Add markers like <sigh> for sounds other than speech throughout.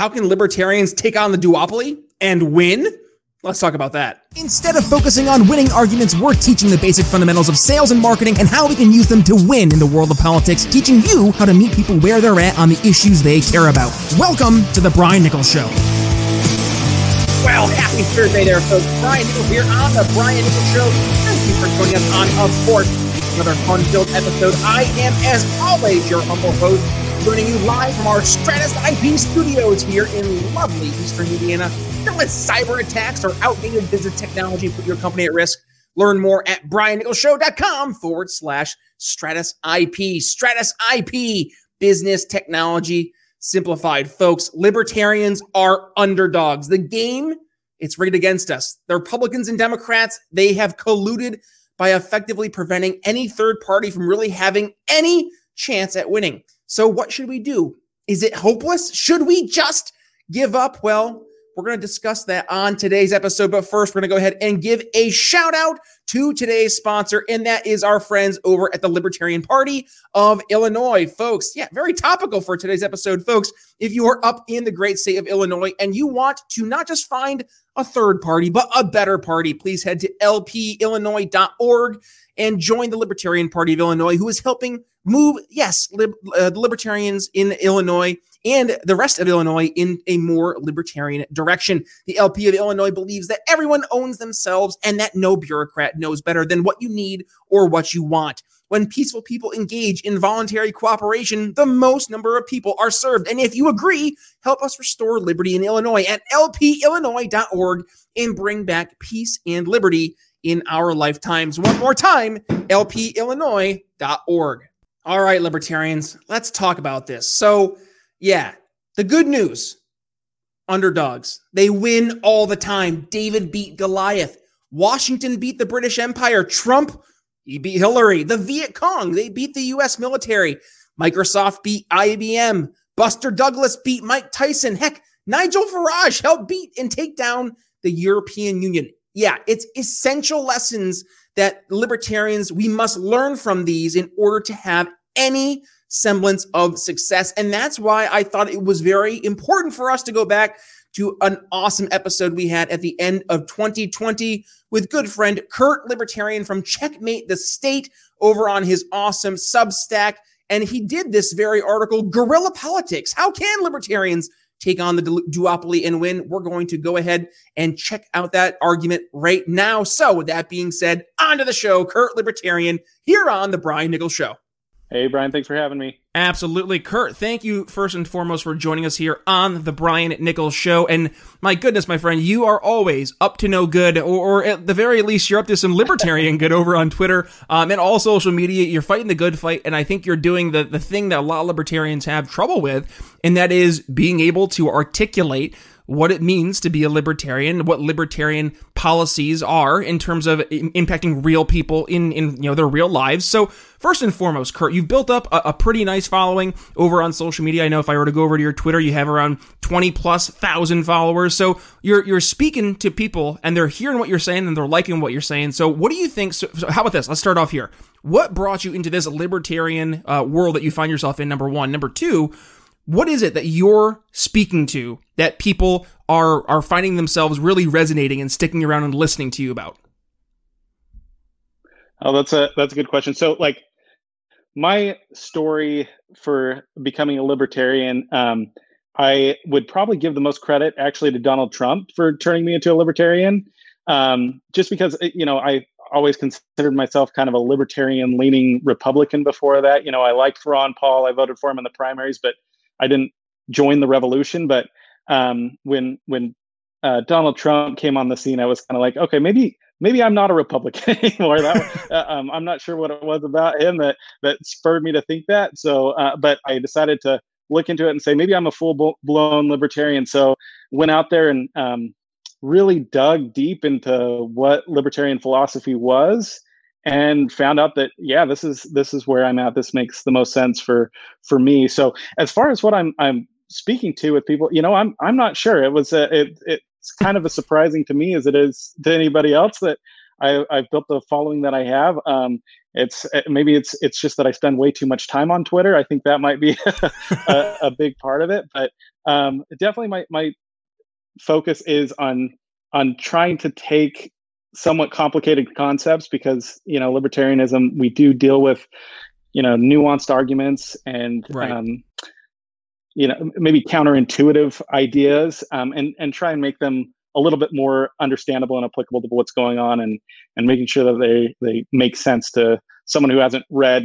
How can libertarians take on the duopoly and win? Let's talk about that. Instead of focusing on winning arguments, we're teaching the basic fundamentals of sales and marketing and how we can use them to win in the world of politics, teaching you how to meet people where they're at on the issues they care about. Welcome to The Brian Nichols Show. Well, happy Thursday there, folks. Brian Nichols here on The Brian Nichols Show. Thank you for joining us on, of course, another fun filled episode. I am, as always, your humble host joining you live from our Stratus IP studios here in lovely Eastern Indiana. Don't let cyber attacks or outdated business technology put your company at risk. Learn more at briannicholsshow.com forward slash Stratus IP. Stratus IP, business technology simplified. Folks, libertarians are underdogs. The game, it's rigged against us. The Republicans and Democrats, they have colluded by effectively preventing any third party from really having any chance at winning. So, what should we do? Is it hopeless? Should we just give up? Well, we're going to discuss that on today's episode. But first, we're going to go ahead and give a shout out to today's sponsor, and that is our friends over at the Libertarian Party of Illinois. Folks, yeah, very topical for today's episode, folks. If you are up in the great state of Illinois and you want to not just find a third party, but a better party, please head to lpillinois.org and join the Libertarian Party of Illinois, who is helping move, yes, lib, uh, the libertarians in Illinois and the rest of Illinois in a more libertarian direction. The LP of Illinois believes that everyone owns themselves and that no bureaucrat knows better than what you need or what you want. When peaceful people engage in voluntary cooperation, the most number of people are served. And if you agree, help us restore liberty in Illinois at lpillinois.org and bring back peace and liberty in our lifetimes. One more time, lpillinois.org. All right, libertarians, let's talk about this. So, yeah, the good news underdogs, they win all the time. David beat Goliath. Washington beat the British Empire. Trump, he beat Hillary. The Viet Cong, they beat the US military. Microsoft beat IBM. Buster Douglas beat Mike Tyson. Heck, Nigel Farage helped beat and take down the European Union. Yeah, it's essential lessons that libertarians, we must learn from these in order to have any semblance of success. And that's why I thought it was very important for us to go back to an awesome episode we had at the end of 2020 with good friend Curt Libertarian from Checkmate the State over on his awesome Substack. And he did this very article, Guerrilla Politics. How can libertarians take on the duopoly and win. We're going to go ahead and check out that argument right now. So, with that being said, on to the show. Curt Libertarian here on The Brian Nichols Show. Hey, Brian, thanks for having me. Absolutely. Curt, thank you first and foremost for joining us here on the Brian Nichols Show. And my goodness, my friend, you are always up to no good, or, or at the very least, you're up to some libertarian <laughs> good over on Twitter um, and all social media. You're fighting the good fight. And I think you're doing the, the thing that a lot of libertarians have trouble with, and that is being able to articulate what it means to be a libertarian, what libertarian policies are in terms of impacting real people in, in you know their real lives. So first and foremost, Curt, you've built up a, a, pretty nice following over on social media. I know if I were to go over to your Twitter, you have around 20 plus thousand followers. So you're you're speaking to people and they're hearing what you're saying and they're liking what you're saying. So what do you think? So, so how about this? Let's start off here. What brought you into this libertarian uh, world that you find yourself in? Number one. Number two what is it that you're speaking to that people are are finding themselves really resonating and sticking around and listening to you about? Oh, that's a that's a good question. So, like, my story for becoming a libertarian, um, I would probably give the most credit actually to Donald Trump for turning me into a libertarian. Um, just because you know I always considered myself kind of a libertarian leaning Republican before that. You know, I liked Ron Paul. I voted for him in the primaries, but I didn't join the revolution, but um, when when uh, Donald Trump came on the scene, I was kind of like, okay, maybe maybe I'm not a Republican <laughs> anymore. That uh, um, I'm not sure what it was about him that that spurred me to think that. So, uh, but I decided to look into it and say maybe I'm a full blown libertarian. So went out there and um, really dug deep into what libertarian philosophy was and found out that yeah this is this is where i'm at this makes the most sense for for me so as far as what i'm i'm speaking to with people you know i'm i'm not sure it was a, it, it's kind of as surprising to me as it is to anybody else that I, I've built the following that I have. Um, it's uh, maybe it's it's just that I spend way too much time on Twitter. I think that might be <laughs> a, a, big part of it. But um, definitely, my my focus is on on trying to take somewhat complicated concepts because you know libertarianism we do deal with you know nuanced arguments and right. um, you know maybe counterintuitive ideas um, and and try and make them a little bit more understandable and applicable to what's going on and and making sure that they they make sense to someone who hasn't read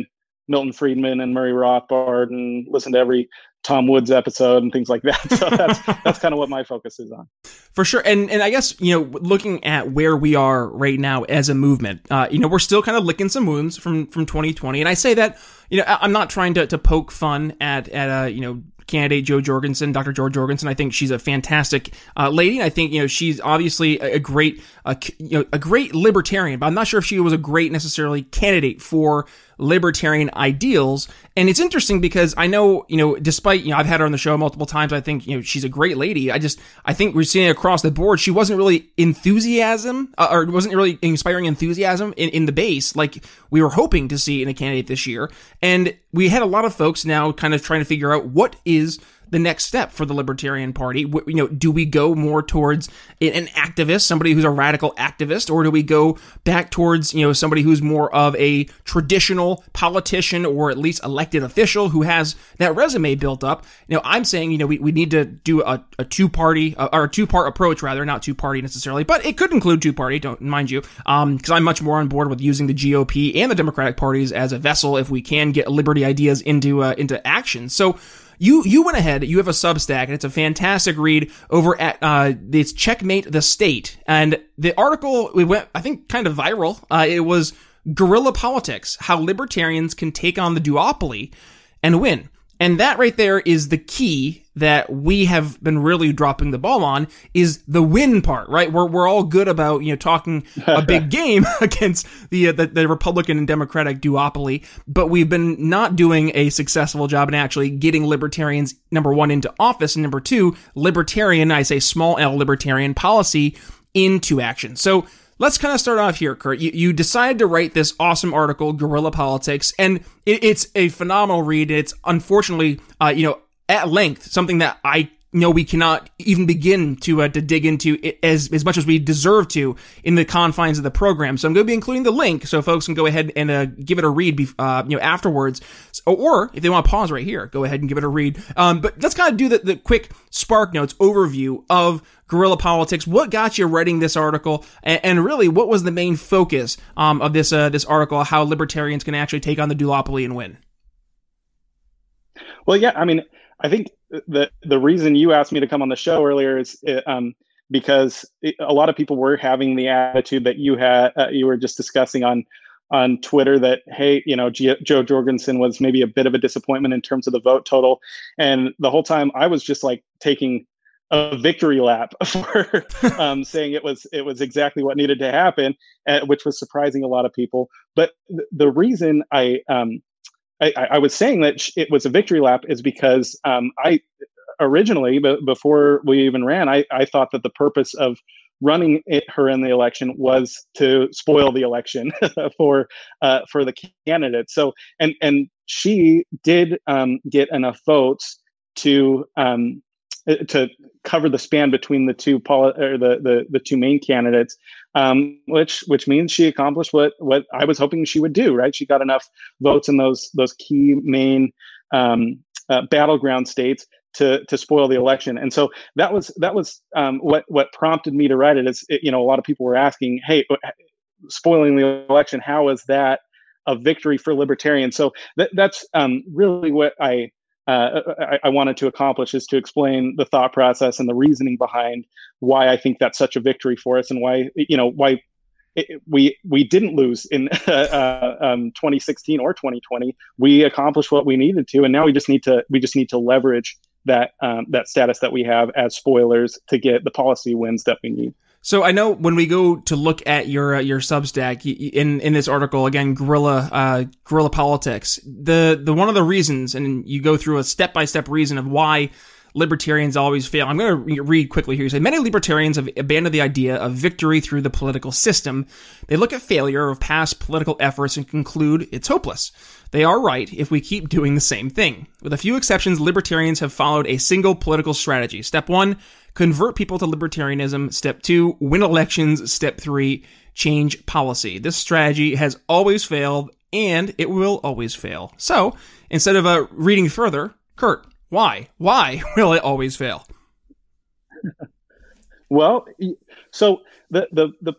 Milton Friedman and Murray Rothbard and listened to every Tom Woods episode and things like that. <laughs> So that's that's kind of what my focus is on. For sure, and and I guess you know, looking at where we are right now as a movement, uh, you know, we're still kind of licking some wounds from from 2020, and I say that you know, I'm not trying to to poke fun at at uh, you know candidate Jo Jorgensen, Dr. Jo Jorgensen. I think she's a fantastic uh, lady. I think you know she's obviously a, great, uh, you know, a great libertarian. But I'm not sure if she was a great necessarily candidate for libertarian ideals. And it's interesting because I know, you know, despite, you know, I've had her on the show multiple times. I think, you know, she's a great lady. I just, I think we're seeing across the board, she wasn't really enthusiasm uh, or wasn't really inspiring enthusiasm in, in the base like we were hoping to see in a candidate this year. And we had a lot of folks now kind of trying to figure out what is the next step for the Libertarian Party? You know, do we go more towards an activist, somebody who's a radical activist, or do we go back towards you know somebody who's more of a traditional politician or at least elected official who has that resume built up? You know, I'm saying you know we, we need to do a, a two party uh, or a two part approach rather, not two party necessarily, but it could include two party. Don't mind you, because um, I'm much more on board with using the GOP and the Democratic parties as a vessel if we can get liberty ideas into uh, into action. So you you went ahead. You have a Substack, and it's a fantastic read over at uh, it's Checkmate the State, and the article we went I think kind of viral. Uh, it was guerrilla politics: how libertarians can take on the duopoly and win. And that right there is the key that we have been really dropping the ball on is the win part, right? We're, we're all good about, you know, talking a big <laughs> game <laughs> against the, uh, the, the, Republican and Democratic duopoly, but we've been not doing a successful job in actually getting libertarians, number one, into office, and number two, libertarian, I say small L libertarian policy into action. So, let's kind of start off here, Curt. You, you decided to write this awesome article, Guerrilla Politics, and it, it's a phenomenal read. It's unfortunately, uh, you know, at length, something that I know we cannot even begin to uh, to dig into as as much as we deserve to in the confines of the program. So I'm going to be including the link so folks can go ahead and uh, give it a read, uh, you know, afterwards, or if they want to pause right here, go ahead and give it a read. Um, but let's kind of do the, the quick Spark Notes overview of guerrilla politics. What got you writing this article, and, and really, what was the main focus um, of this uh, this article? How libertarians can actually take on the duopoly and win? Well, yeah, I mean, I think the the reason you asked me to come on the show earlier is um, because a lot of people were having the attitude that you had uh, you were just discussing on on Twitter that hey, you know, G- Jo Jorgensen was maybe a bit of a disappointment in terms of the vote total, and the whole time I was just like taking a victory lap <laughs> for <laughs> um, saying it was it was exactly what needed to happen, uh, which was surprising a lot of people. But th- the reason I, um, I, I was saying that it was a victory lap is because um, I originally, but before we even ran, I, I thought that the purpose of running it, her in the election was to spoil the election <laughs> for uh, for the candidate. So and and she did um, get enough votes to um, to cover the span between the two poli- or the, the the two main candidates, um, which which means she accomplished what what I was hoping she would do. Right, she got enough votes in those those key main um, uh, battleground states to to spoil the election. And so that was that was um, what what prompted me to write it. Is it, you know a lot of people were asking, hey, uh, spoiling the election, how is that a victory for libertarians? So that, that's um, really what I uh, I, I, wanted to accomplish is to explain the thought process and the reasoning behind why I think that's such a victory for us and why you know why it, we we didn't lose in <laughs> uh, um, 2016 or 2020. We accomplished what we needed to, and now we just need to we just need to leverage that um, that status that we have as spoilers to get the policy wins that we need. So I know when we go to look at your uh, your Substack in in this article again, guerrilla uh, guerrilla politics. The the one of the reasons, and you go through a step by step reason of why libertarians always fail. I'm going to read quickly here. You say many libertarians have abandoned the idea of victory through the political system. They look at failure of past political efforts and conclude it's hopeless. They are right if we keep doing the same thing. With a few exceptions, libertarians have followed a single political strategy. Step one, convert people to libertarianism. Step two, win elections. Step three, change policy. This strategy has always failed and it will always fail. So, instead of uh, reading further, Curt, why? Why <laughs> will it always fail? well, so the, the, the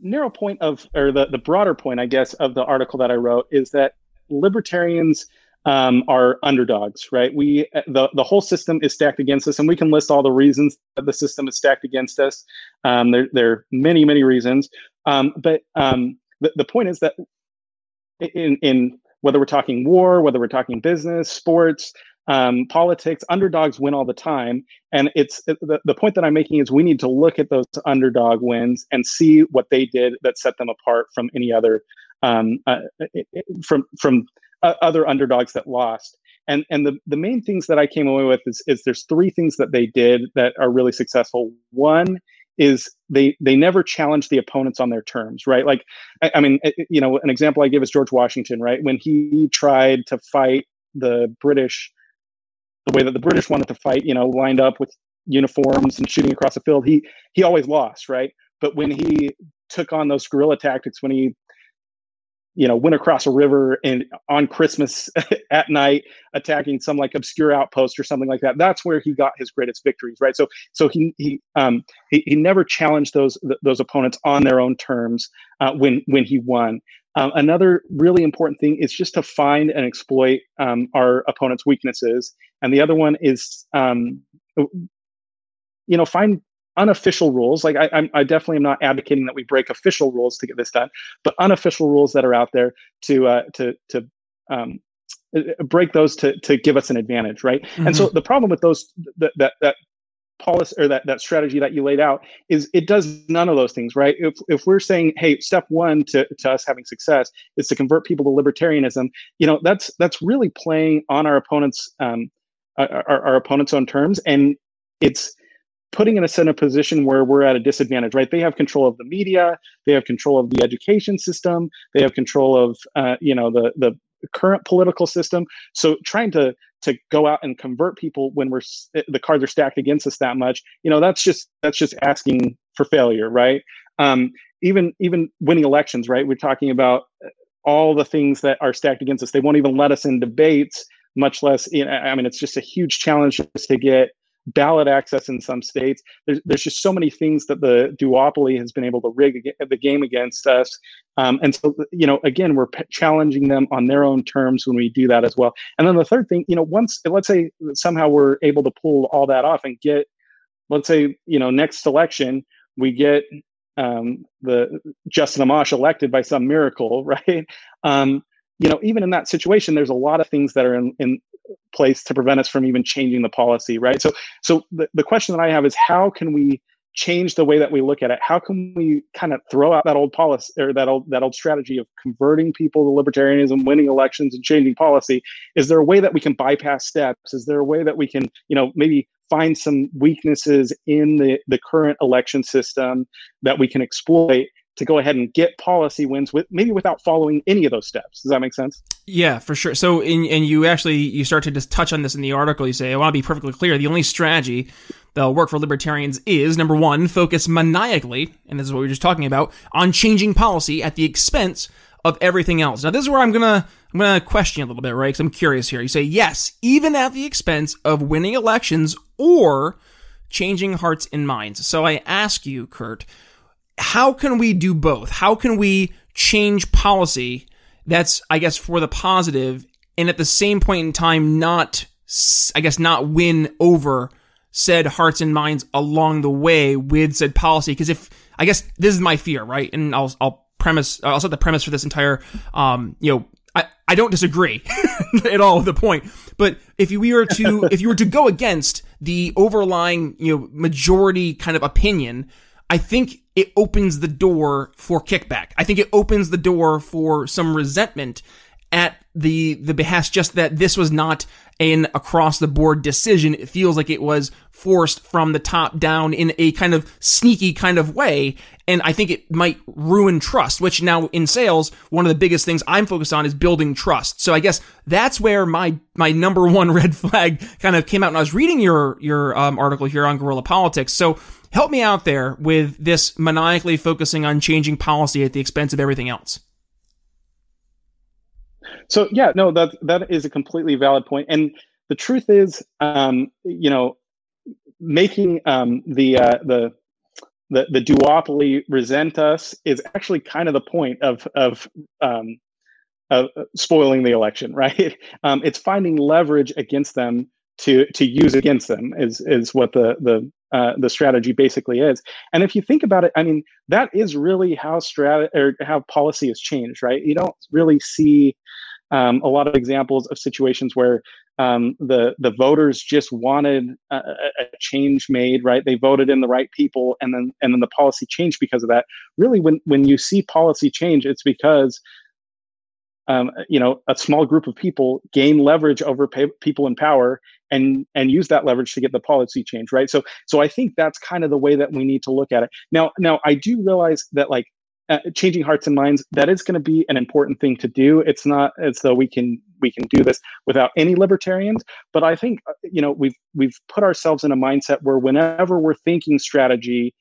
narrow point of, or the, the broader point, I guess, of the article that I wrote is that libertarians um, are underdogs, right? We the the whole system is stacked against us, and we can list all the reasons that the system is stacked against us. Um, there there are many many reasons, um, but um, the the point is that in in whether we're talking war, whether we're talking business, sports, um, politics, underdogs win all the time. And it's the, the point that I'm making is we need to look at those underdog wins and see what they did that set them apart from any other um, uh, from from uh, Uh, other underdogs that lost. And and the, the main things that I came away with is, is there's three things that they did that are really successful. One is they they never challenged the opponents on their terms, right? Like I, I mean, eh, eh, you know, an example I give is George Washington, right? When he tried to fight the British the way that the British wanted to fight, you know, lined up with uniforms and shooting across the field, he he always lost, right? But when he took on those guerrilla tactics, when he you know, went across a river and on Christmas <laughs> at night attacking some like obscure outpost or something like that. That's where he got his greatest victories, right? So, so he he um, he, he never challenged those th- those opponents on their own terms uh, when when he won. Um, another really important thing is just to find and exploit um, our opponent's weaknesses, and the other one is um, you know find unofficial rules like I, I'm, I definitely am not advocating that we break official rules to get this done but unofficial rules that are out there to uh, to to um, uh, break those to to give us an advantage right mm-hmm. and so mm-hmm. the problem with those that that, that policy or that, that strategy that you laid out is it does none of those things right if, if we're saying hey step one to, to us having success is to convert people to libertarianism you know that's that's really playing on our opponents um, our, our opponents own terms and it's putting us in a position where we're at a disadvantage, right? They have control of the media, they have control of the education system, they have control of uh, you know the the current political system. So trying to to go out and convert people when we're the cards are stacked against us that much, you know, that's just that's just asking for failure, right? Um, even even winning elections, right? We're talking about all the things that are stacked against us. They won't even let us in debates, much less. You know, I mean, it's just a huge challenge just to get ballot access in some states. There's, there's just so many things that the duopoly has been able to rig the game against us. Um, and so, you know, again, we're p- challenging them on their own terms when we do that as well. And then the third thing, you know, once, let's say somehow we're able to pull all that off and get, let's say, you know, next election, we get um, the Justin Amash elected by some miracle, <laughs> right? Um, you know, even in that situation, there's a lot of things that are in, in place to prevent us from even changing the policy, right? So, so the, the question that I have is how can we change the way that we look at it? How can we kind of throw out that old policy or that old that old strategy of converting people to libertarianism, winning elections, and changing policy? Is there a way that we can bypass steps? Is there a way that we can, you know, maybe find some weaknesses in the, the current election system that we can exploit to go ahead and get policy wins with maybe without following any of those steps. Does that make sense? Yeah, for sure. So, in, and you actually you start to just touch on this in the article. You say, I want to be perfectly clear. The only strategy that'll work for libertarians is number one, focus maniacally, and this is what we were just talking about, on changing policy at the expense of everything else. Now, this is where I'm gonna I'm gonna question a little bit, right? Because I'm curious here. You say yes, even at the expense of winning elections or changing hearts and minds. So I ask you, Curt how can we do both? How can we change policy that's, I guess, for the positive and at the same point in time not, I guess, not win over said hearts and minds along the way with said policy? Because if, I guess this is my fear, right? And I'll, I'll premise, I'll set the premise for this entire, um, you know, I, I don't disagree <laughs> at all with the point. But if we were to, <laughs> if you were to go against the overlying, you know, majority kind of opinion, I think it opens the door for kickback. I think it opens the door for some resentment at the the behest just that this was not an across the board decision. It feels like it was forced from the top down in a kind of sneaky kind of way. And I think it might ruin trust, which now in sales, one of the biggest things I'm focused on is building trust. So I guess that's where my, my number one <laughs> red flag kind of came out. And I was reading your, your um, article here on guerrilla politics. So help me out there with this maniacally focusing on changing policy at the expense of everything else. So yeah, no, that that is a completely valid point. And the truth is, um, you know, making um, the uh, the the the duopoly resent us is actually kind of the point of of um, of spoiling the election, <laughs> right? Um, it's finding leverage against them to to use against them is is what the the uh, the strategy basically is. And if you think about it, I mean, that is really how strat or how policy has changed, right? You don't really see um, a lot of examples of situations where um, the the voters just wanted a, a, change made, right? They voted in the right people, and then and then the policy changed because of that. Really, when when you see policy change, it's because um, you know a small group of people gain leverage over pay, people in power and and use that leverage to get the policy change right so so i think that's kind of the way that we need to look at it now now i do realize that like uh, changing hearts and minds that is going to be an important thing to do. It's not as though we can we can do this without any libertarians but i think uh, you know we've we've put ourselves in a mindset where whenever we're thinking strategy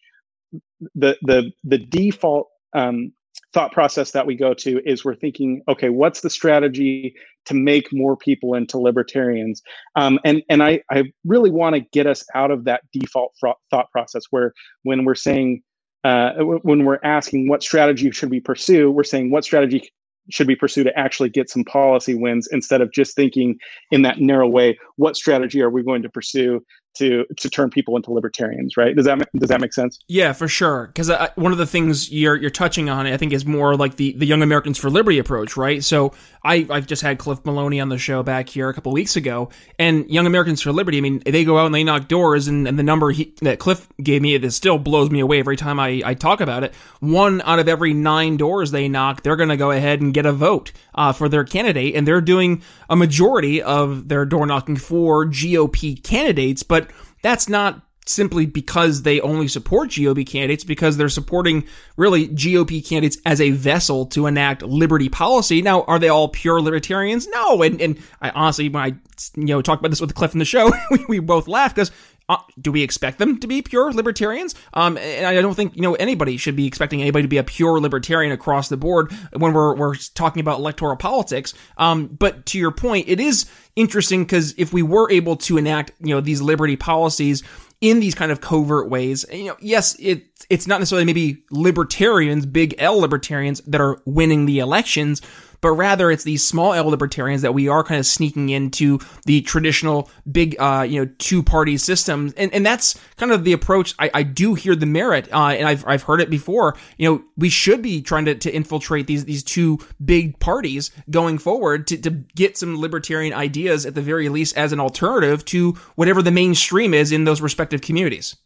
the the the default um, thought process that we go to is we're thinking okay what's the strategy to make more people into libertarians? Um, and and i i really want to get us out of that default thought process where when we're saying uh, when we're asking what strategy should we pursue, we're saying what strategy should we pursue to actually get some policy wins instead of just thinking in that narrow way what strategy are we going to pursue to to turn people into libertarians, right? Does that does that make sense? Yeah, for sure. Because one of the things you're you're touching on, I think, is more like the the Young Americans for Liberty approach, right? So I I've just had Cliff Maloney on the show back here a couple weeks ago, and Young Americans for Liberty. I mean, they go out and they knock doors, and, and the number he, that Cliff gave me, it still blows me away every time I I talk about it. One out of every nine doors they knock, they're going to go ahead and get a vote uh, for their candidate, and they're doing a majority of their door knocking for GOP candidates, but that's not simply because they only support GOP candidates, because they're supporting really GOP candidates as a vessel to enact liberty policy. Now, are they all pure libertarians? No. And, and I honestly, when I, you know, talked about this with Cliff in the show, <laughs> we, we both laughed because uh, do we expect them to be pure libertarians? Um, and I don't think you know anybody should be expecting anybody to be a pure libertarian across the board when we're we're talking about electoral politics. Um, but to your point, it is interesting because if we were able to enact you know these liberty policies in these kind of covert ways. You know, yes, it it's not necessarily maybe libertarians, big L libertarians that are winning the elections, but rather it's these small L libertarians that we are kind of sneaking into the traditional big, uh, you know, two party systems. And, and that's kind of the approach I, I do hear the merit, uh, and I've, I've heard it before. You know, we should be trying to, to infiltrate these, these two big parties going forward to, to get some libertarian ideas at the very least as an alternative to whatever the mainstream is in those respective communities.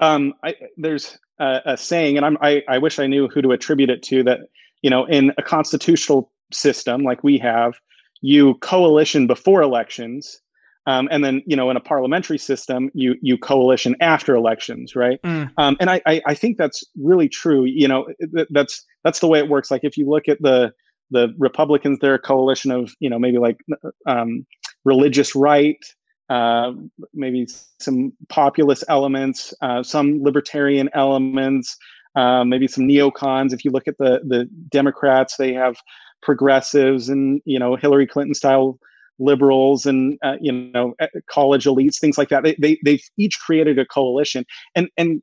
um, I, there's a, a, saying, and I'm, I, I wish I knew who to attribute it to. That you know, in a constitutional system like we have, you coalition before elections, um, and then you know, in a parliamentary system, you you coalition after elections, right? Mm. Um, and I, I, I think that's really true. You know, that's that's the way it works. Like if you look at the the Republicans, they're a coalition of you know maybe like um, religious right uh, maybe some populist elements, uh, some libertarian elements, uh, maybe some neocons. If you look at the the Democrats, they have progressives and you know Hillary Clinton style liberals and uh, you know college elites, things like that. They, they they've each created a coalition, and and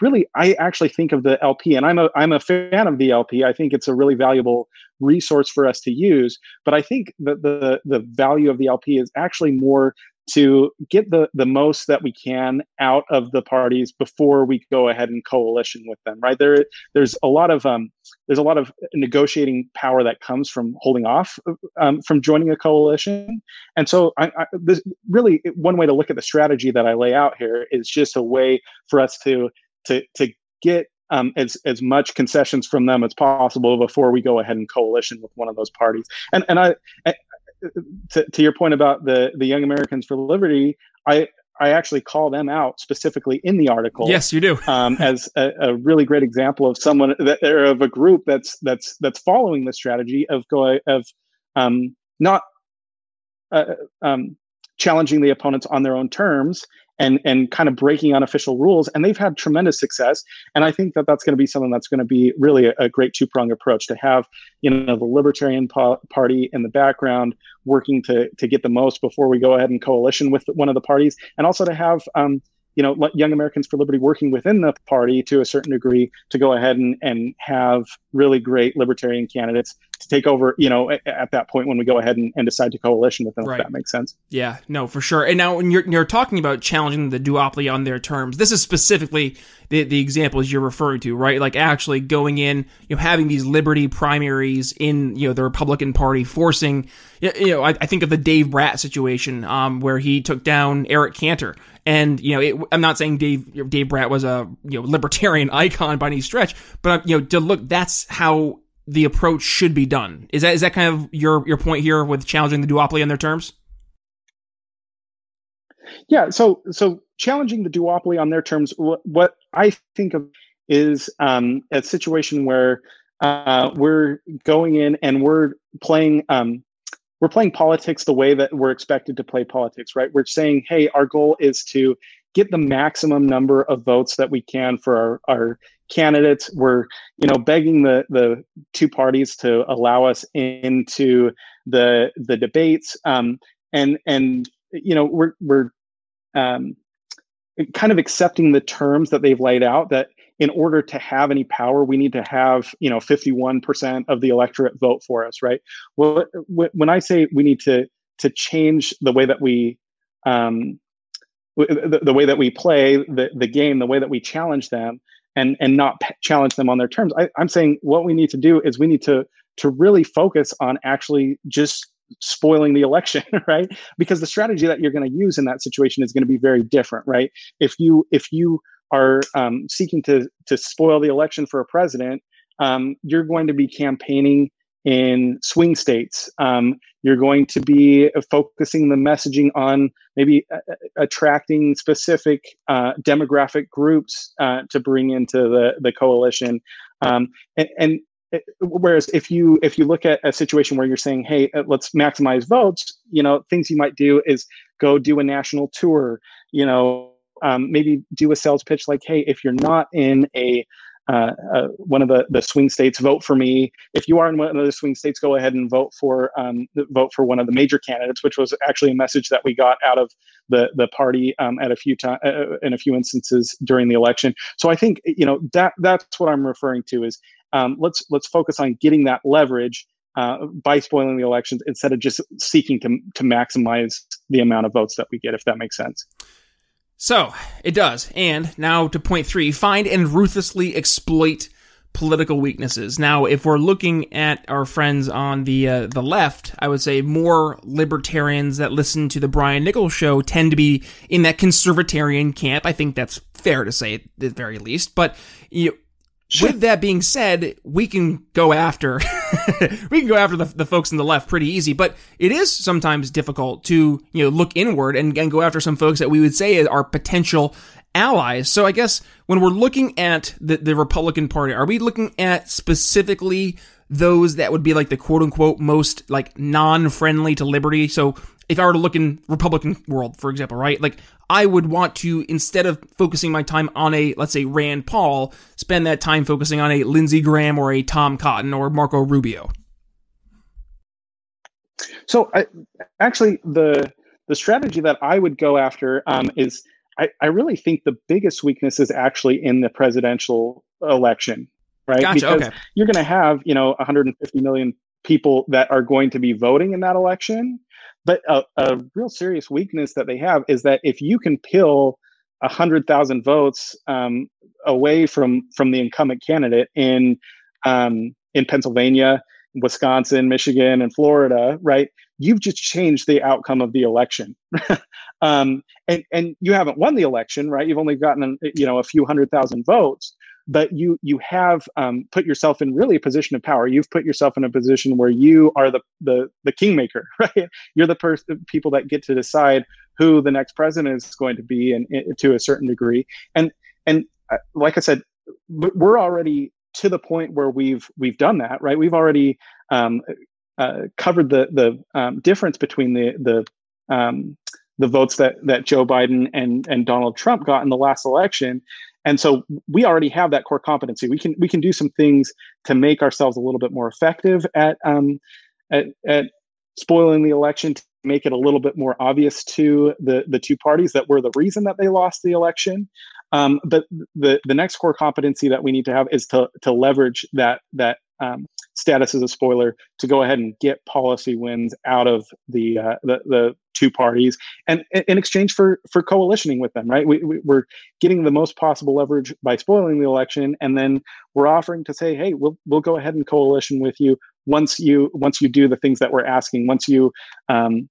really I actually think of the LP, and I'm a I'm a fan of the LP. I think it's a really valuable resource for us to use. But I think that the the value of the LP is actually more to get the the most that we can out of the parties before we go ahead and coalition with them right there there's a lot of um, there's a lot of negotiating power that comes from holding off um, from joining a coalition and so I, I, this really one way to look at the strategy that i lay out here is just a way for us to to to get um, as as much concessions from them as possible before we go ahead and coalition with one of those parties. And and I, to, to your point about the the Young Americans for Liberty, I I actually call them out specifically in the article. Yes, you do. um, <laughs> as a, a, really great example of someone that or of a group that's that's that's following the strategy of going of um, not uh, um, challenging the opponents on their own terms and and kind of breaking unofficial rules and they've had tremendous success. And i think that that's going to be something that's going to be really a, a great two-pronged approach to have you know the libertarian po- party in the background working to to get the most before we go ahead and coalition with one of the parties and also to have um, you know young americans for liberty working within the party to a certain degree to go ahead and, and have really great libertarian candidates to take over, you know, at, at that point when we go ahead and, and decide to coalition with them, right. if that makes sense. Yeah, no, for sure. And now when you're, you're talking about challenging the duopoly on their terms, this is specifically the, the examples you're referring to, right? Like actually going in, you know, having these liberty primaries in, you know, the Republican Party, forcing, you know, I, I think of the Dave Brat situation, um, where he took down Eric Cantor. And you know, it, I'm not saying Dave Dave Brat was a you know libertarian <laughs> icon by any stretch, but you know, to look, that's how the approach should be done. Is that is that kind of your your point here with challenging the duopoly on their terms? Yeah, so so challenging the duopoly on their terms. What, what I think of is um, a situation where uh, we're going in and we're playing um, we're playing politics the way that we're expected to play politics, right? We're saying, hey, our goal is to get the maximum number of votes that we can for our, our candidates. We're, you know, begging the the two parties to allow us into the the debates, um, and and you know, we're we're um, kind of accepting the terms that they've laid out. That in order to have any power, we need to have you know 51% of the electorate vote for us, right? Well, when I say we need to to change the way that we um, the, the way that we play the, the game, the way that we challenge them, and and not p- challenge them on their terms. I, I'm saying what we need to do is we need to to really focus on actually just spoiling the election <laughs> right because the strategy that you're going to use in that situation is going to be very different right if you if you are um, seeking to to spoil the election for a president um, you're going to be campaigning in swing states. Um, you're going to be focusing the messaging on maybe uh, uh, attracting specific uh, demographic groups uh, to bring into the, the coalition. Um, and, and it, uh, whereas if you if you look at a situation where you're saying, hey, uh, let's maximize votes, you know, things you might do is go do a national tour. You know, um, maybe do a sales pitch like, hey, if you're not in a uh, uh, one of the, the swing states, vote for me. If you are in one of the swing states, go ahead and vote for um, vote for one of the major candidates, which was actually a message that we got out of the the party um, at a few times uh, in a few instances during the election. So I think you know that that's what I'm referring to is um, let's let's focus on getting that leverage uh, by spoiling the elections instead of just seeking to to maximize the amount of votes that we get, if that makes sense. So, it does. And now to point three find and ruthlessly exploit political weaknesses. Now, if we're looking at our friends on the uh, the left, I would say more libertarians that listen to the Brian Nichols show tend to be in that conservatarian camp. I think that's fair to say at the very least. But you with that being said, we can go after <laughs> we can go after the, the folks on the left pretty easy, but it is sometimes difficult to you know look inward and, and go after some folks that we would say are potential allies. So I guess when we're looking at the, the Republican Party, are we looking at specifically those that would be like the quote unquote most like non-friendly to liberty? So if I were to look in Republican world, for example, right? Like I would want to instead of focusing my time on a let's say Rand Paul, spend that time focusing on a Lindsey Graham or a Tom Cotton or Marco Rubio. So I, actually the the strategy that I would go after um, is I, I really think the biggest weakness is actually in the presidential election, right? Gotcha, because okay. you're going to have, you know, 150 million people that are going to be voting in that election. But a, a real serious weakness that they have is that if you can pill 100,000 votes um, away from from the incumbent candidate in um, in Pennsylvania, Wisconsin, Michigan, and Florida, right? You've just changed the outcome of the election, <laughs> um, and and you haven't won the election, right? You've only gotten you know a few hundred thousand votes, but you you have um, put yourself in really a position of power. You've put yourself in a position where you are the the the kingmaker, <laughs> right? You're the person people that get to decide who the next president is going to be, and, and to a certain degree, and and uh, like I said, we're already to the point where we've we've done that, right? We've already um, uh, covered the the um, difference between the the um, the votes that that Joe Biden and and Donald Trump got in the last election, and so we already have that core competency. We can we can do some things to make ourselves a little bit more effective at um, at, at spoiling the election to make it a little bit more obvious to the the two parties that were the reason that they lost the election um, but the the next core competency that we need to have is to to leverage that that um, status as a spoiler to go ahead and get policy wins out of the uh, the, the two parties and in exchange for for coalitioning with them right? We, we, we're getting the most possible leverage by spoiling the election and then we're offering to say hey we'll we'll go ahead and coalition with you once you once you do the things that we're asking once you um,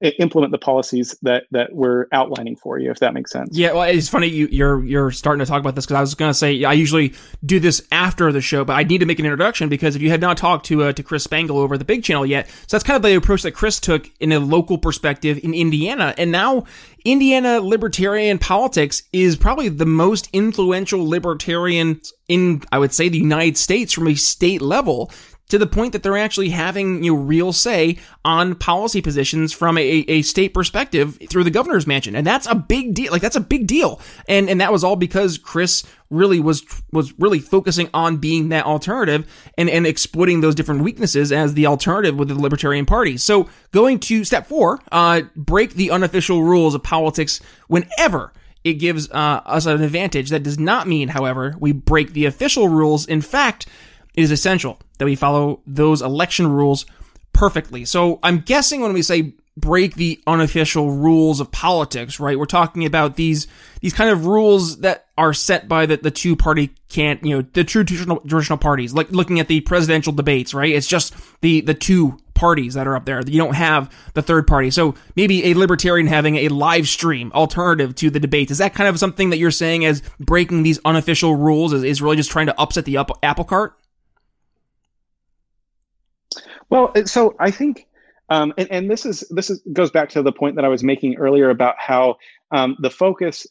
implement the policies that that we're outlining for you if that makes sense. Yeah well it's funny you, you're you're starting to talk about this because i was going to say i usually do this after the show but i need to make an introduction because if you have not talked to uh, to chris spangle over the big channel yet so that's kind of the approach that chris took in a local perspective in indiana and now indiana libertarian politics is probably the most influential libertarian in i would say the united states from a state level to the point that they're actually having you know, real say on policy positions from a, a state perspective through the governor's mansion. And that's a big deal. Like that's a big deal. And and that was all because Chris really was was really focusing on being that alternative and, and exploiting those different weaknesses as the alternative with the Libertarian Party. So going to step four, uh, break the unofficial rules of politics whenever it gives uh, us an advantage. That does not mean, however, we break the official rules. In fact, it is essential that we follow those election rules perfectly. So I'm guessing when we say break the unofficial rules of politics, right? We're talking about these these kind of rules that are set by the, the two party can't, you know, the true traditional, traditional parties. Like looking at the presidential debates, right? It's just the the two parties that are up there. You don't have the third party. So maybe a libertarian having a live stream alternative to the debates. Is that kind of something that you're saying as breaking these unofficial rules is, is really just trying to upset the up, apple cart? Well, so I think, um, and, and, this is this is goes back to the point that I was making earlier about how um, the focus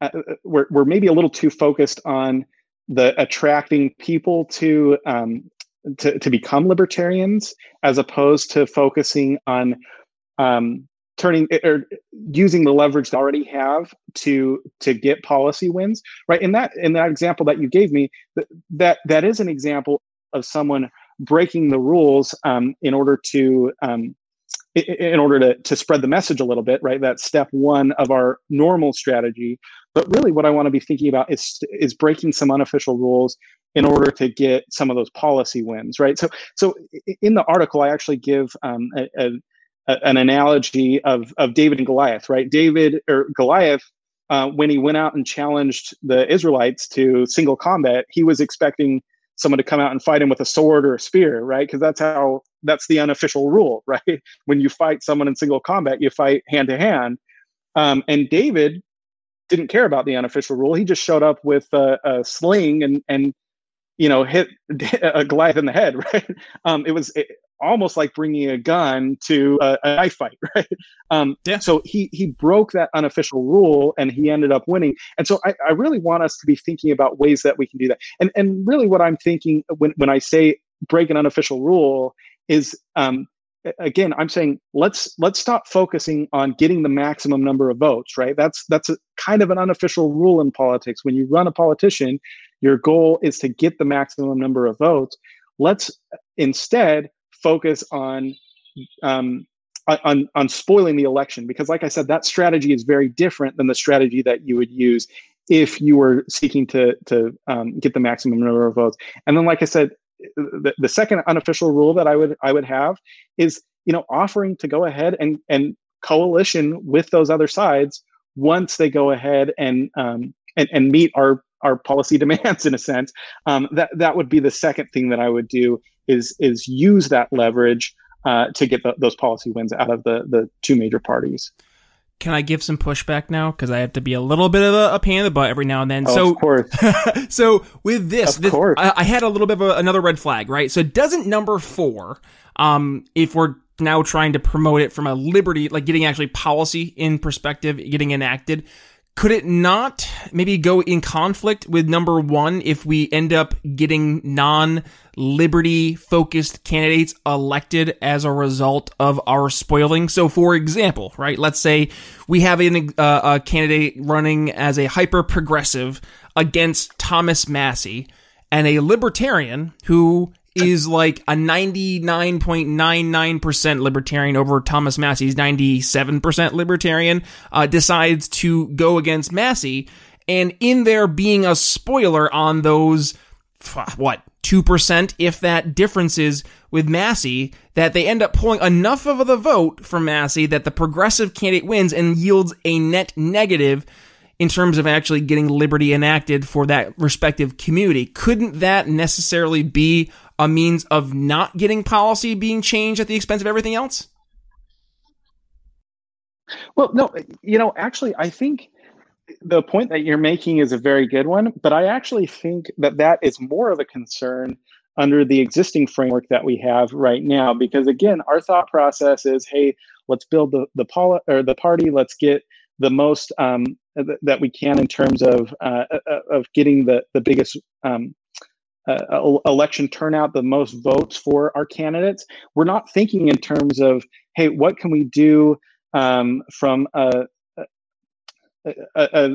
uh, uh, we're we're maybe a little too focused on the attracting people to um, to to become libertarians as opposed to focusing on um, turning or using the leverage they already have to to get policy wins right? In that in that example that you gave me that, that is an example of someone breaking the rules um, in order to um, in order to, to spread the message a little bit right? That's step one of our normal strategy. But really what i want to be thinking about is is breaking some unofficial rules in order to get some of those policy wins right? So so in the article i actually give um, a, a, an analogy of of david and goliath right? David or goliath uh, when he went out and challenged the israelites to single combat he was expecting someone to come out and fight him with a sword or a spear, right? Because that's how that's the unofficial rule, <laughs> right? When you fight someone in single combat, you fight hand to hand. Um, and David didn't care about the unofficial rule. He just showed up with a, a sling and and you know hit <laughs> a Goliath in the head, <laughs> right? Um, it was almost like bringing a gun to a, a knife fight, <laughs> right? Um, yeah. So he he broke that unofficial rule and he ended up winning. And so I, I really want us to be thinking about ways that we can do that. And and really what I'm thinking when when I say break an unofficial rule is um, again i'm saying let's let's stop focusing on getting the maximum number of votes right that's that's a kind of an unofficial rule in politics when you run a politician your goal is to get the maximum number of votes let's instead focus on um, on on spoiling the election because like i said that strategy is very different than the strategy that you would use if you were seeking to to um, get the maximum number of votes. And then like i said the, the second unofficial rule that i would i would have is you know offering to go ahead and and coalition with those other sides once they go ahead and um, and, and meet our our policy <laughs> demands in a sense um, that that would be the second thing that i would do is is use that leverage uh, to get the, those policy wins out of the the two major parties. Can I give some pushback now? Because I have to be a little bit of a, a pain in the butt every now and then. Oh, so, of course. <laughs> so with this, this. I, I, had a little bit of a, another red flag, right? So doesn't number four, um, if we're now trying to promote it from a liberty, like getting actually policy in perspective, getting enacted, could it not maybe go in conflict with number one if we end up getting non liberty focused candidates elected as a result of our spoiling? So, for example, right, let's say we have an, uh, a candidate running as a hyper progressive against Thomas Massie and a libertarian who is like a 99.99% libertarian over Thomas Massie's 97% libertarian, uh, decides to go against Massie. And in there being a spoiler on those, what, 2%, if that differences with Massie, that they end up pulling enough of the vote from Massie that the progressive candidate wins and yields a net negative in terms of actually getting liberty enacted for that respective community. Couldn't that necessarily be a means of not getting policy being changed at the expense of everything else? Well, no, you know, actually, I think the point that you're making is a very good one, but I actually think that that is more of a concern under the existing framework that we have right now because again our thought process is hey let's build the the poli- or the party let's get the most um, th- that we can in terms of uh, uh of getting the the biggest um, uh, election turnout, the most votes for our candidates. We're not thinking in terms of, hey, what can we do um, from a, a, a,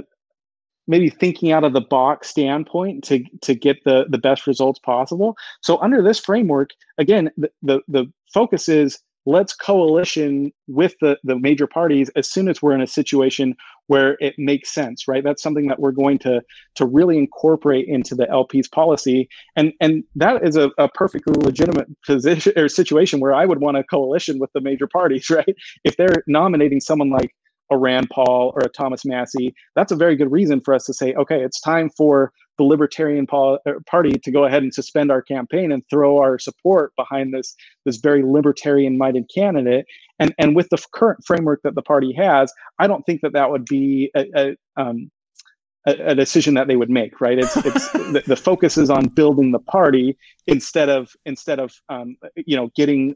maybe thinking out of the box standpoint to to get the the best results possible. So under this framework, again, the the, the focus is let's coalition with the, the major parties as soon as we're in a situation where it makes sense right? That's something that we're going to to really incorporate into the lp's policy. And and that is a, a perfectly legitimate position or situation where i would want a coalition with the major parties <laughs> right? If they're nominating someone like a Rand Paul or a Thomas Massie, that's a very good reason for us to say, okay, it's time for the Libertarian uh, Party to go ahead and suspend our campaign and throw our support behind this this very libertarian-minded candidate. And and with the current framework that the party has, I don't think that that would be a, a um, a, decision that they would make, right? It's, it's <laughs> the, the, focus is on building the party instead of instead of um, you know getting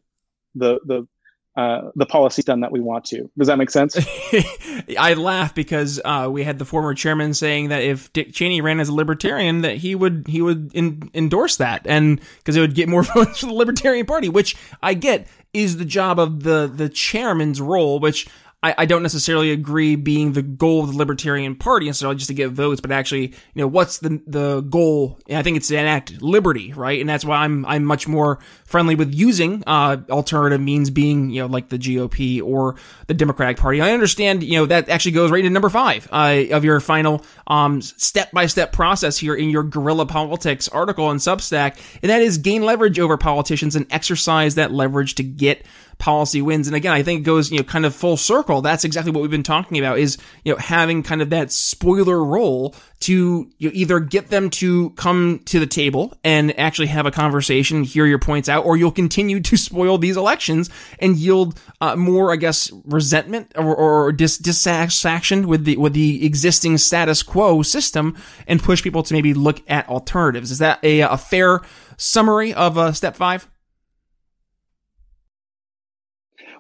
the the uh, the policy done that we want to. Does that make sense? <laughs> I laugh because uh, we had the former chairman saying that if Dick Cheney ran as a libertarian, that he would he would in, endorse that, and because it would get more <laughs> votes for the Libertarian Party, which I get is the job of the the chairman's role, which I, I don't necessarily agree being the goal of the Libertarian Party necessarily just to get votes, but actually, you know, what's the the goal? And I think it's to enact liberty, right? And that's why I'm I'm much more friendly with using uh, alternative means, being you know like the GOP or the Democratic Party. I understand, you know, that actually goes right into number five uh, of your final um, step by step process here in your guerrilla politics article on Substack, and that is gain leverage over politicians and exercise that leverage to get policy wins. And again, I think it goes, you know, kind of full circle. That's exactly what we've been talking about is, you know, having kind of that spoiler role to you know, either get them to come to the table and actually have a conversation, hear your points out, or you'll continue to <laughs> spoil these elections and yield uh, more, I guess, resentment or, or dis- dissatisfaction with the with the existing status quo system, and push people to maybe look at alternatives. Is that a, a fair summary of uh, step five?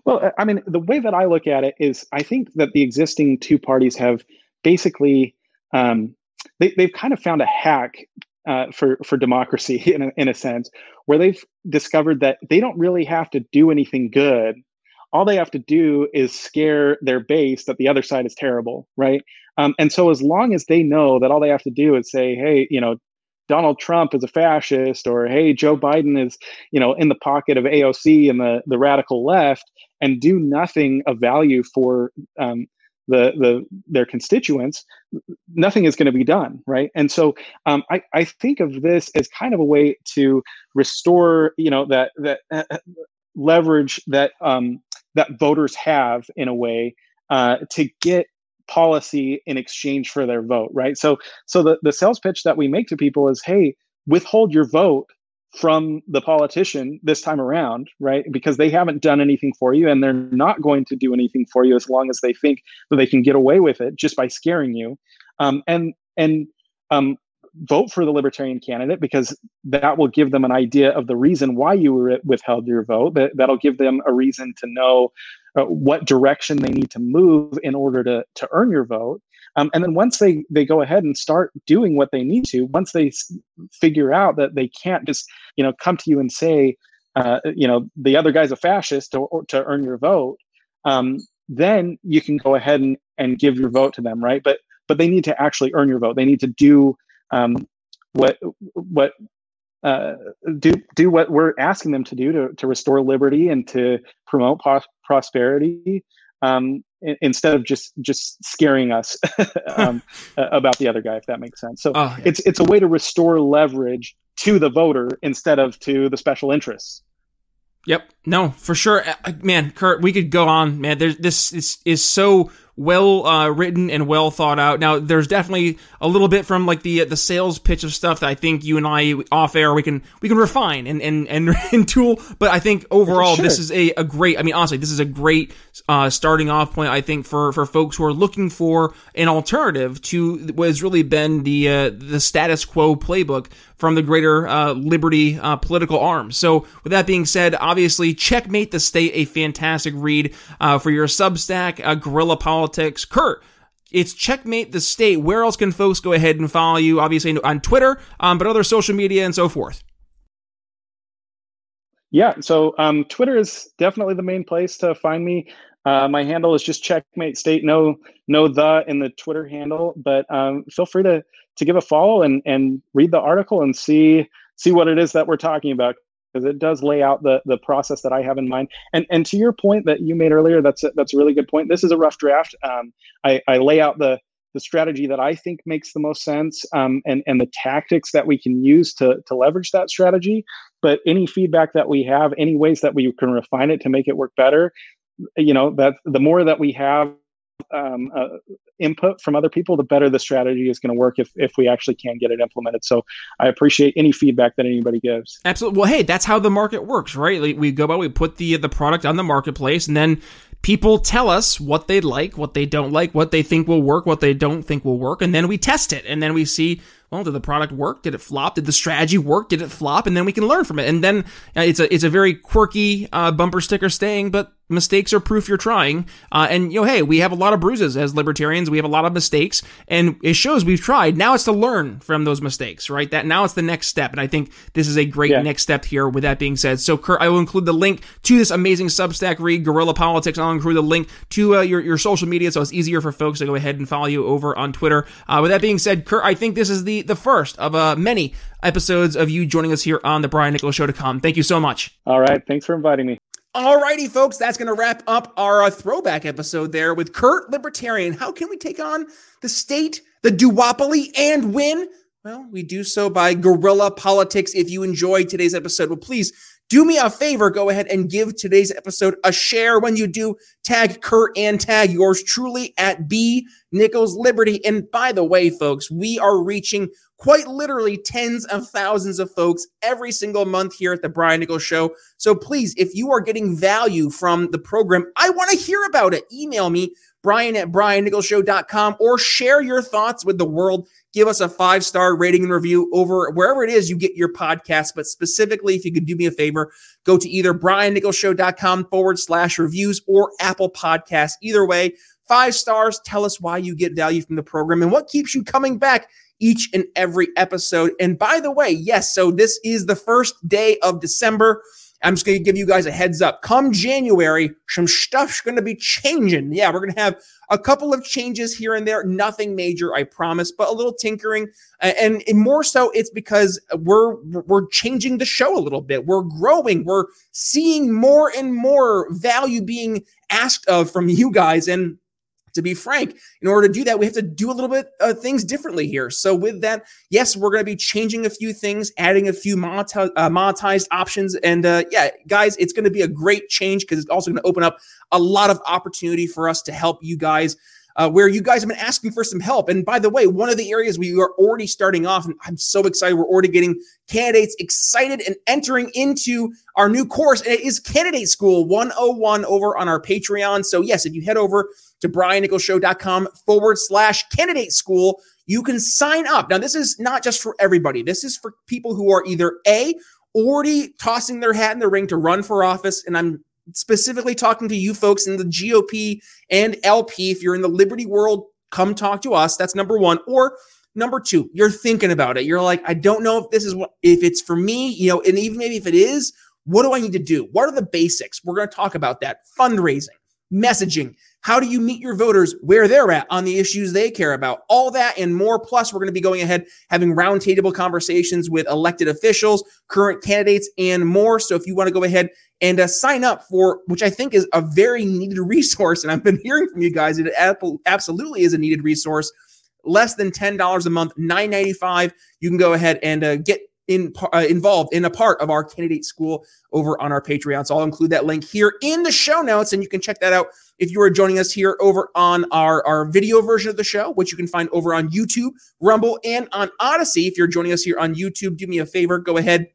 Well, I mean, the way that I look at it is I think that the existing two parties have basically um, they, they've kind of found a hack uh, for for democracy <laughs> in a, in a sense, where they've discovered that they don't really have to do anything good. All they have to do is scare their base that the other side is terrible, right? Um, and so as long as they know that all they have to do is say, "Hey, you know, Donald Trump is a fascist or hey Joe Biden is you know in the pocket of AOC and the the radical left and do nothing of value for um, the the their constituents nothing is going to be done right? And so um, I, I think of this as kind of a way to restore you know that that uh, uh leverage that um, that voters have in a way uh, to get policy in exchange for their vote right so so the, the sales pitch that we make to people is hey withhold your vote from the politician this time around, right? Because they haven't done anything for you and they're not going to do anything for you as long as they think that they can get away with it just by scaring you. Um, and and um, vote for the libertarian candidate because that will give them an idea of the reason why you withheld your vote. That, that'll give them a reason to know uh, what direction they need to move in order to, to earn your vote. Um, and then once they they go ahead and start doing what they need to, once they s- figure out that they can't just you know come to you and say, uh, you know, the other guy's a fascist to, to earn your vote, um, then you can go ahead and, and give your vote to them, right? But but they need to actually earn your vote. They need to do um, what what uh, do do what we're asking them to do to, to restore liberty and to promote prosperity um, instead of just just scaring us <laughs> um, <laughs> about the other guy, if that makes sense. So oh, yeah. it's it's a way to restore leverage to the voter instead of to the special interests. Yep. No, for sure. Uh, man, Curt, we could go on, man. There's this is, is so well uh, written and well thought out. Now, there's definitely a little bit from like the the sales pitch of stuff that I think you and I off air we can we can refine and and and, <laughs> and tool. But I think overall sure. this is a, a great. I mean, honestly, this is a great uh, starting off point. I think for for folks who are looking for an alternative to what has really been the uh, the status quo playbook from the greater uh, liberty uh, political arm. So, with that being said, obviously, checkmate the state, a fantastic read uh, for your Substack, uh, Guerrilla Politics. Curt, it's checkmate the state. Where else can folks go ahead and follow you? Obviously on Twitter, um, but other social media and so forth. Yeah, so um, Twitter is definitely the main place to find me. Uh, my handle is just checkmate state. No, no the in the Twitter handle, but um, feel free to to give a follow and and read the article and see see what it is that we're talking about because it does lay out the the process that I have in mind. And and to your point that you made earlier, that's a, that's a really good point. This is a rough draft. Um, I, I lay out the the strategy that I think makes the most sense um, and and the tactics that we can use to to leverage that strategy. But any feedback that we have, any ways that we can refine it to make it work better, you know, that the more that we have um, uh, input from other people, the better the strategy is going to work if, if we actually can get it implemented. So I appreciate any feedback that anybody gives. Absolutely. Well, hey, that's how the market works, right? Like we go by, we put the the product on the marketplace, and then people tell us what they like, what they don't like, what they think will work, what they don't think will work, and then we test it, and then we see well, did the product work? Did it flop? Did the strategy work? Did it flop? And then we can learn from it. And then uh, it's a it's a very quirky uh, bumper sticker staying, but mistakes are proof you're trying. Uh, and you know, hey, we have a lot of bruises as libertarians. We have a lot of mistakes, and it shows we've tried. Now it's to learn from those mistakes, right? That now it's the next step, and I think this is a great yeah. next step here. With that being said, so Curt, I will include the link to this amazing Substack read, Guerrilla Politics. I'll include the link to uh, your your social media, so it's easier for folks to go ahead and follow you over on Twitter. Uh, with that being said, Curt, I think this is the the first of uh, many episodes of you joining us here on the Brian Nichols Show to come. Thank you so much. All right. Thanks for inviting me. Alrighty, folks, that's going to wrap up our uh, throwback episode there with Curt Libertarian. How can we take on the state, the duopoly, and win? Well, we do so by guerrilla politics. If you enjoyed today's episode, well, please do me a favor, go ahead and give today's episode a share. When you do, tag Curt and tag yours truly at B Nichols Liberty. And by the way, folks, we are reaching quite literally tens of thousands of folks every single month here at the Brian Nichols Show. So please, if you are getting value from the program, I want to hear about it. Email me, Brian at BrianNicholsShow.com, or share your thoughts with the world give us a five star rating and review over wherever it is you get your podcast. But specifically, if you could do me a favor, go to either briannicholsshow.com forward slash reviews or Apple Podcasts. Either way, five stars. Tell us why you get value from the program and what keeps you coming back each and every episode. And by the way, yes, so this is the first day of December. I'm just going to give you guys a heads up. Come January, some stuff's going to be changing. Yeah, we're going to have a couple of changes here and there. Nothing major, I promise, but a little tinkering. And, and more so, it's because we're we're changing the show a little bit. We're growing. We're seeing more and more value being asked of from you guys, and to be frank, in order to do that, we have to do a little bit of things differently here. So, with that, yes, we're going to be changing a few things, adding a few monetized, uh, monetized options. And uh, yeah, guys, it's going to be a great change because it's also going to open up a lot of opportunity for us to help you guys uh, where you guys have been asking for some help. And by the way, one of the areas we are already starting off, and I'm so excited, we're already getting candidates excited and entering into our new course. And it is Candidate School 101 over on our Patreon. So, yes, if you head over to briannicholsshow.com forward slash candidate school, you can sign up. Now, this is not just for everybody, this is for people who are either A, already tossing their hat in the ring to run for office. And I'm specifically talking to you folks in the GOP and LP. If you're in the Liberty world, come talk to us. That's number one. Or number two, you're thinking about it. You're like, I don't know if this is what, if it's for me, you know, and even maybe if it is, what do I need to do? What are the basics? We're going to talk about that. Fundraising, messaging. How do you meet your voters where they're at on the issues they care about? All that and more. Plus, we're going to be going ahead having roundtable conversations with elected officials, current candidates, and more. So if you want to go ahead and uh, sign up for, which I think is a very needed <laughs> resource. And I've been hearing from you guys it absolutely is a needed resource. Less than $10 a month, $9.95. You can go ahead and uh, get in, uh, involved in a part of our candidate school over on our Patreon. So I'll include that link here in the show notes, and you can check that out if you are joining us here over on our, our video version of the show, which you can find over on YouTube, Rumble, and on Odysee. If you're joining us here on YouTube, do me a favor, go ahead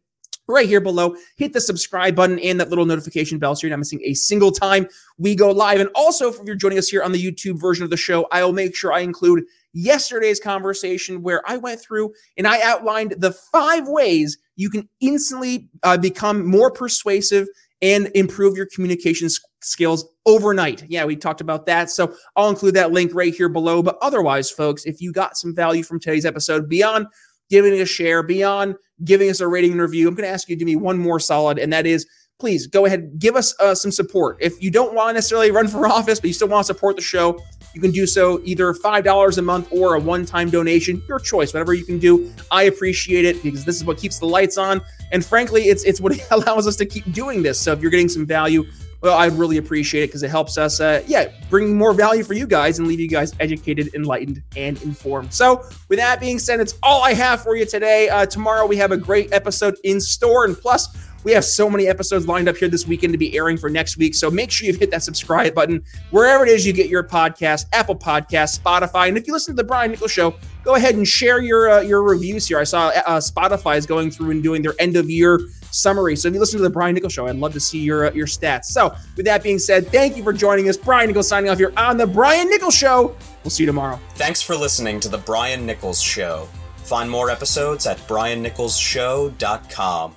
right here below. Hit the subscribe button and that little notification bell so you're not missing a single time we go live. And also, if you're joining us here on the YouTube version of the show, I'll make sure I include yesterday's conversation where I went through and I outlined the five ways you can instantly uh, become more persuasive and improve your communication skills overnight. Yeah, we talked about that. So I'll include that link right here below. But otherwise, folks, if you got some value from today's episode beyond giving it a share, beyond giving us a rating and review, I'm going to ask you to do me one more solid, and that is please go ahead give us uh, some support. If you don't want to necessarily run for <laughs> office, but you still want to support the show, you can do so either $5 a month or a one time donation, your choice, whatever you can do. I appreciate it because this is what keeps the lights on. And frankly, it's, it's what <laughs> allows us to keep doing this. So if you're getting some value, well, I'd really appreciate it because it helps us, uh, yeah, bring more value for you guys and leave you guys educated, enlightened, and informed. So, with that being said, it's all I have for you today. Uh, tomorrow, we have a great episode in store. And plus, we have so many episodes lined up here this weekend to be airing for next week. So make sure you hit that subscribe button wherever it is you get your podcast, Apple Podcast, Spotify. And if you listen to the Brian Nichols Show, go ahead and share your uh, your reviews here. I saw uh, Spotify is going through and doing their end of year summary. So if you listen to the Brian Nichols Show, I'd love to see your uh, your stats. So with that being said, thank you for joining us. Brian Nichols signing off here on the Brian Nichols Show. We'll see you tomorrow. Thanks for listening to the Brian Nichols Show. Find more episodes at briannicholsshow.com.